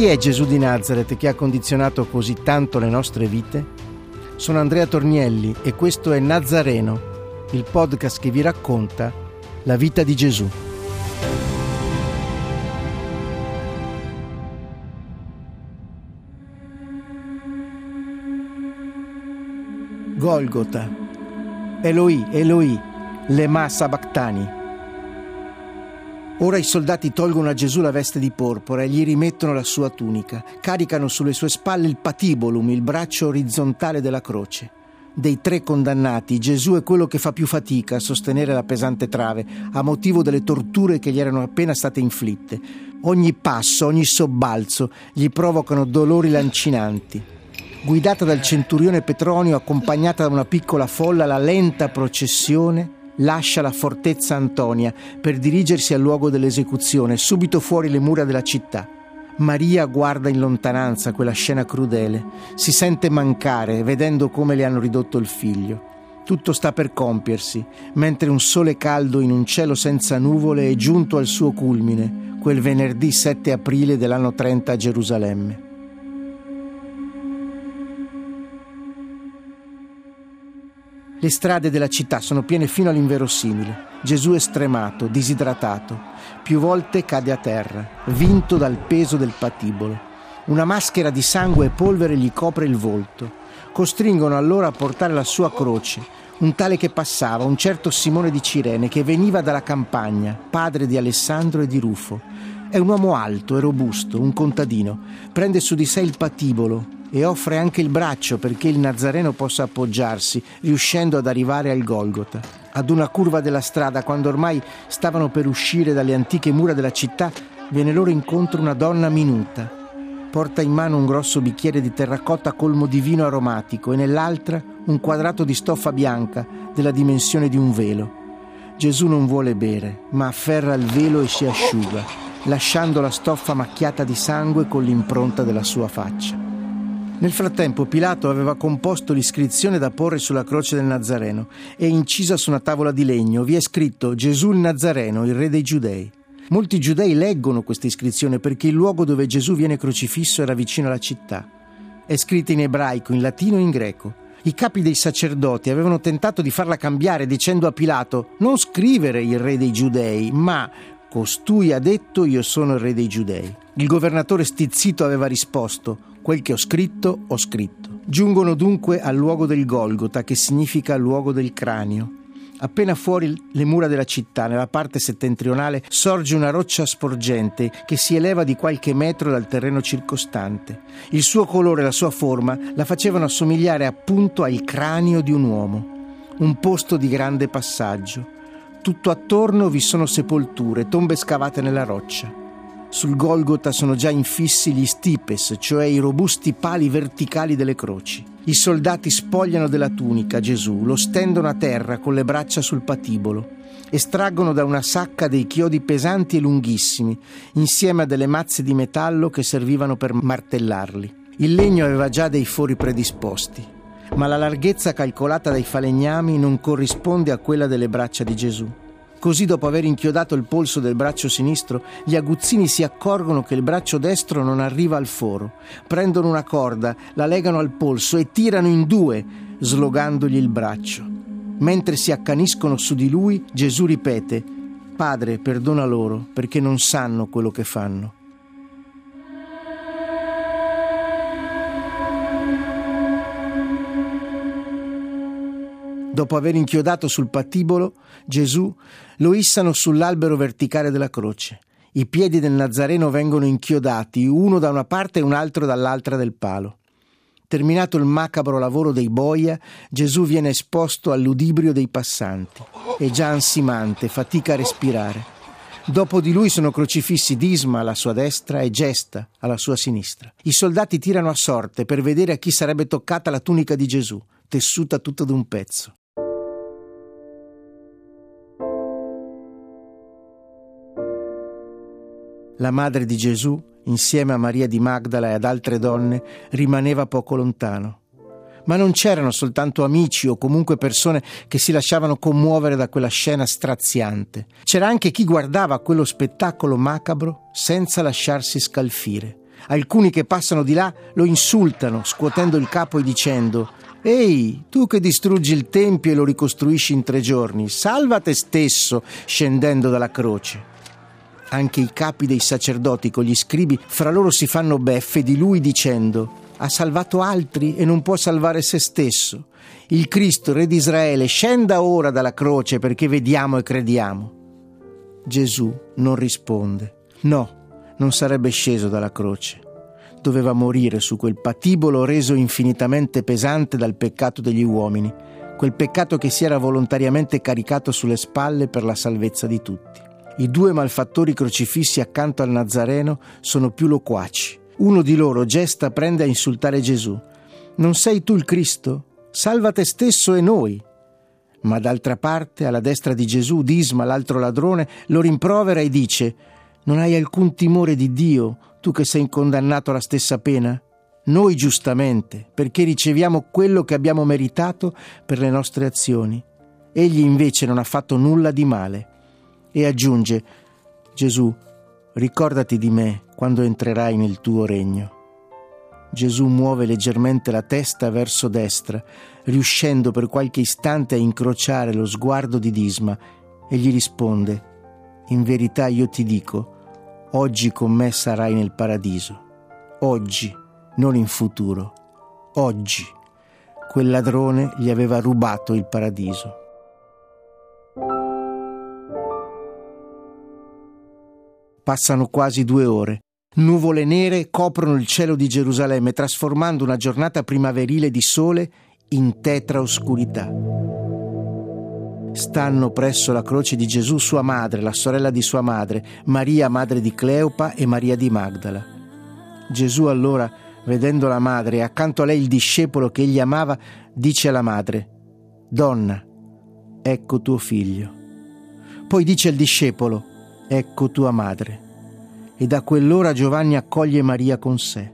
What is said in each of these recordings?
Chi è Gesù di Nazareth che ha condizionato così tanto le nostre vite? Sono Andrea Tornielli e questo è Nazareno, il podcast che vi racconta la vita di Gesù. Golgota. Eloi, Eloi, lema sabachthani. Ora i soldati tolgono a Gesù la veste di porpora e gli rimettono la sua tunica. Caricano sulle sue spalle il patibolum, il braccio orizzontale della croce dei tre condannati, Gesù è quello che fa più fatica a sostenere la pesante trave, a motivo delle torture che gli erano appena state inflitte. Ogni passo, ogni sobbalzo gli provocano dolori lancinanti. Guidata dal centurione Petronio, accompagnata da una piccola folla, la lenta processione lascia la fortezza Antonia per dirigersi al luogo dell'esecuzione, subito fuori le mura della città. Maria guarda in lontananza quella scena crudele, si sente mancare vedendo come le hanno ridotto il figlio. Tutto sta per compiersi, mentre un sole caldo in un cielo senza nuvole è giunto al suo culmine, quel venerdì 7 aprile dell'anno 30 a Gerusalemme. Le strade della città sono piene fino all'inverosimile. Gesù è stremato, disidratato. Più volte cade a terra, vinto dal peso del patibolo. Una maschera di sangue e polvere gli copre il volto. Costringono allora a portare la sua croce, un tale che passava, un certo Simone di Cirene, che veniva dalla campagna, padre di Alessandro e di Rufo. È un uomo alto e robusto, un contadino. Prende su di sé il patibolo, e offre anche il braccio perché il Nazareno possa appoggiarsi, riuscendo ad arrivare al Golgota. Ad una curva della strada, quando ormai stavano per uscire dalle antiche mura della città, viene loro incontro una donna minuta. Porta in mano un grosso bicchiere di terracotta colmo di vino aromatico e nell'altra un quadrato di stoffa bianca della dimensione di un velo. Gesù non vuole bere, ma afferra il velo e si asciuga, lasciando la stoffa macchiata di sangue con l'impronta della sua faccia. Nel frattempo Pilato aveva composto l'iscrizione da porre sulla croce del Nazareno e incisa su una tavola di legno vi è scritto Gesù il Nazareno, il re dei giudei. Molti giudei leggono questa iscrizione perché il luogo dove Gesù viene crocifisso era vicino alla città. È scritta in ebraico, in latino e in greco. I capi dei sacerdoti avevano tentato di farla cambiare dicendo a Pilato non scrivere il re dei giudei, ma costui ha detto io sono il re dei giudei. Il governatore stizzito aveva risposto Quel che ho scritto, ho scritto. Giungono dunque al luogo del Golgota, che significa luogo del cranio. Appena fuori le mura della città, nella parte settentrionale, sorge una roccia sporgente che si eleva di qualche metro dal terreno circostante. Il suo colore e la sua forma la facevano assomigliare appunto al cranio di un uomo. Un posto di grande passaggio. Tutto attorno vi sono sepolture, tombe scavate nella roccia. Sul Golgota sono già infissi gli stipes, cioè i robusti pali verticali delle croci. I soldati spogliano della tunica Gesù, lo stendono a terra con le braccia sul patibolo, estraggono da una sacca dei chiodi pesanti e lunghissimi, insieme a delle mazze di metallo che servivano per martellarli. Il legno aveva già dei fori predisposti, ma la larghezza calcolata dai falegnami non corrisponde a quella delle braccia di Gesù. Così dopo aver inchiodato il polso del braccio sinistro, gli aguzzini si accorgono che il braccio destro non arriva al foro. Prendono una corda, la legano al polso e tirano in due, slogandogli il braccio. Mentre si accaniscono su di lui, Gesù ripete, Padre, perdona loro, perché non sanno quello che fanno. Dopo aver inchiodato sul patibolo, Gesù lo issano sull'albero verticale della croce. I piedi del Nazareno vengono inchiodati, uno da una parte e un altro dall'altra del palo. Terminato il macabro lavoro dei boia, Gesù viene esposto all'udibrio dei passanti. È già ansimante, fatica a respirare. Dopo di lui sono crocifissi Disma alla sua destra e Gesta alla sua sinistra. I soldati tirano a sorte per vedere a chi sarebbe toccata la tunica di Gesù, tessuta tutta d'un pezzo. La madre di Gesù, insieme a Maria di Magdala e ad altre donne, rimaneva poco lontano. Ma non c'erano soltanto amici o comunque persone che si lasciavano commuovere da quella scena straziante. C'era anche chi guardava quello spettacolo macabro senza lasciarsi scalfire. Alcuni che passano di là lo insultano, scuotendo il capo e dicendo Ehi, tu che distruggi il Tempio e lo ricostruisci in tre giorni, salva te stesso scendendo dalla croce. Anche i capi dei sacerdoti con gli scribi fra loro si fanno beffe di lui dicendo ha salvato altri e non può salvare se stesso. Il Cristo, Re di Israele, scenda ora dalla croce perché vediamo e crediamo. Gesù non risponde. No, non sarebbe sceso dalla croce. Doveva morire su quel patibolo reso infinitamente pesante dal peccato degli uomini, quel peccato che si era volontariamente caricato sulle spalle per la salvezza di tutti. I due malfattori crocifissi accanto al Nazareno sono più loquaci uno di loro gesta prende a insultare Gesù. Non sei tu il Cristo? Salva te stesso e noi. Ma d'altra parte, alla destra di Gesù, Disma, l'altro ladrone, lo rimprovera e dice: Non hai alcun timore di Dio, tu che sei condannato alla stessa pena? Noi giustamente, perché riceviamo quello che abbiamo meritato per le nostre azioni. Egli invece non ha fatto nulla di male. E aggiunge: Gesù, ricordati di me quando entrerai nel tuo regno. Gesù muove leggermente la testa verso destra, riuscendo per qualche istante a incrociare lo sguardo di Disma, e gli risponde, In verità io ti dico, oggi con me sarai nel paradiso. Oggi, non in futuro. Oggi. Quel ladrone gli aveva rubato il paradiso. Passano quasi due ore Nuvole nere coprono il cielo di Gerusalemme, trasformando una giornata primaverile di sole in tetra oscurità. Stanno presso la croce di Gesù sua madre, la sorella di sua madre, Maria madre di Cleopa e Maria di Magdala. Gesù allora, vedendo la madre e accanto a lei il discepolo che egli amava, dice alla madre, Donna, ecco tuo figlio. Poi dice al discepolo, ecco tua madre e da quell'ora Giovanni accoglie Maria con sé.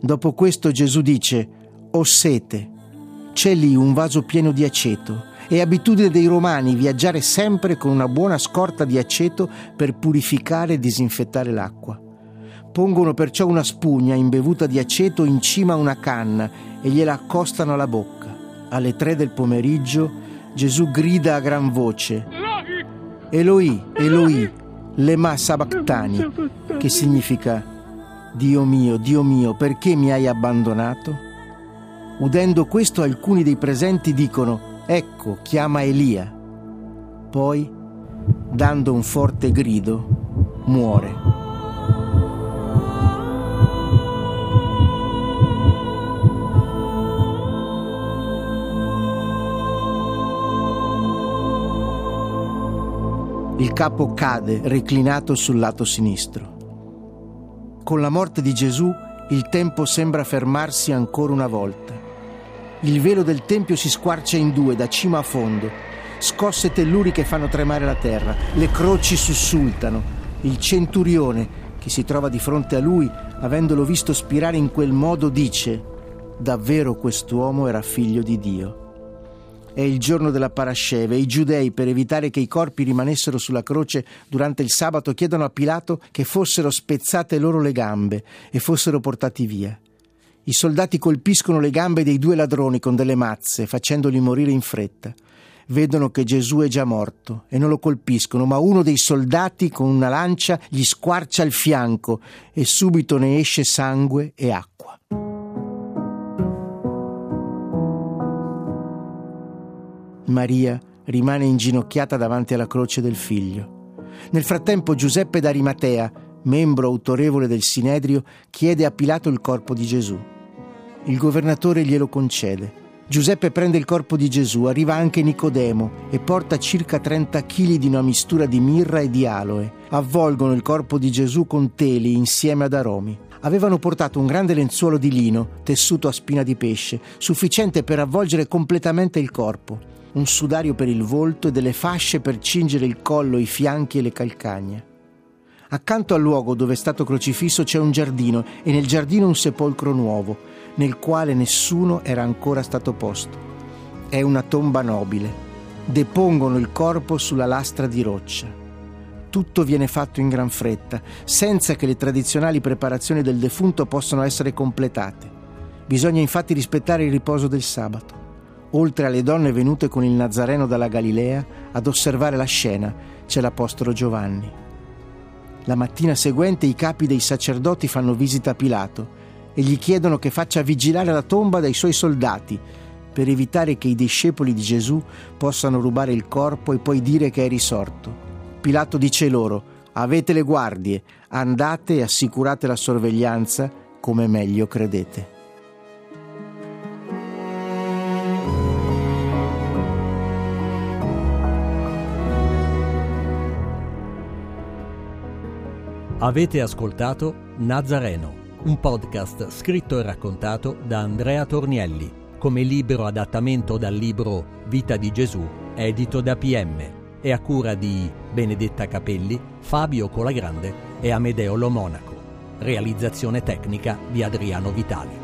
Dopo questo Gesù dice, ho sete, c'è lì un vaso pieno di aceto. È abitudine dei romani viaggiare sempre con una buona scorta di aceto per purificare e disinfettare l'acqua. Pongono perciò una spugna imbevuta di aceto in cima a una canna e gliela accostano alla bocca. Alle tre del pomeriggio Gesù grida a gran voce: Eloi, Eloi, lema sabachthani, che significa Dio mio, Dio mio, perché mi hai abbandonato? Udendo questo alcuni dei presenti dicono, ecco, chiama Elia. Poi, dando un forte grido, muore. Capo cade reclinato sul lato sinistro. Con la morte di Gesù il tempo sembra fermarsi ancora una volta. Il velo del Tempio si squarcia in due da cima a fondo, scosse telluri che fanno tremare la terra, le croci sussultano. Il centurione, che si trova di fronte a lui, avendolo visto spirare in quel modo, dice, davvero quest'uomo era figlio di Dio. È il giorno della Parasceve i giudei, per evitare che i corpi rimanessero sulla croce durante il sabato, chiedono a Pilato che fossero spezzate loro le gambe e fossero portati via. I soldati colpiscono le gambe dei due ladroni con delle mazze, facendoli morire in fretta. Vedono che Gesù è già morto e non lo colpiscono, ma uno dei soldati con una lancia gli squarcia il fianco e subito ne esce sangue e acqua. Maria rimane inginocchiata davanti alla croce del figlio. Nel frattempo Giuseppe d'Arimatea, membro autorevole del Sinedrio, chiede a Pilato il corpo di Gesù. Il governatore glielo concede. Giuseppe prende il corpo di Gesù, arriva anche Nicodemo e porta circa 30 kg di una mistura di mirra e di aloe. Avvolgono il corpo di Gesù con teli insieme ad aromi. Avevano portato un grande lenzuolo di lino, tessuto a spina di pesce, sufficiente per avvolgere completamente il corpo, un sudario per il volto e delle fasce per cingere il collo, i fianchi e le calcagne. Accanto al luogo dove è stato crocifisso c'è un giardino e nel giardino un sepolcro nuovo, nel quale nessuno era ancora stato posto. È una tomba nobile. Depongono il corpo sulla lastra di roccia. Tutto viene fatto in gran fretta, senza che le tradizionali preparazioni del defunto possano essere completate. Bisogna infatti rispettare il riposo del sabato. Oltre alle donne venute con il Nazareno dalla Galilea, ad osservare la scena c'è l'Apostolo Giovanni. La mattina seguente i capi dei sacerdoti fanno visita a Pilato e gli chiedono che faccia vigilare la tomba dai suoi soldati per evitare che i discepoli di Gesù possano rubare il corpo e poi dire che è risorto. Pilato dice loro, avete le guardie, andate e assicurate la sorveglianza come meglio credete. Avete ascoltato Nazareno, un podcast scritto e raccontato da Andrea Tornielli, come libero adattamento dal libro Vita di Gesù, edito da PM, e a cura di Benedetta Capelli, Fabio Colagrande e Amedeo Lo Monaco. Realizzazione tecnica di Adriano Vitali.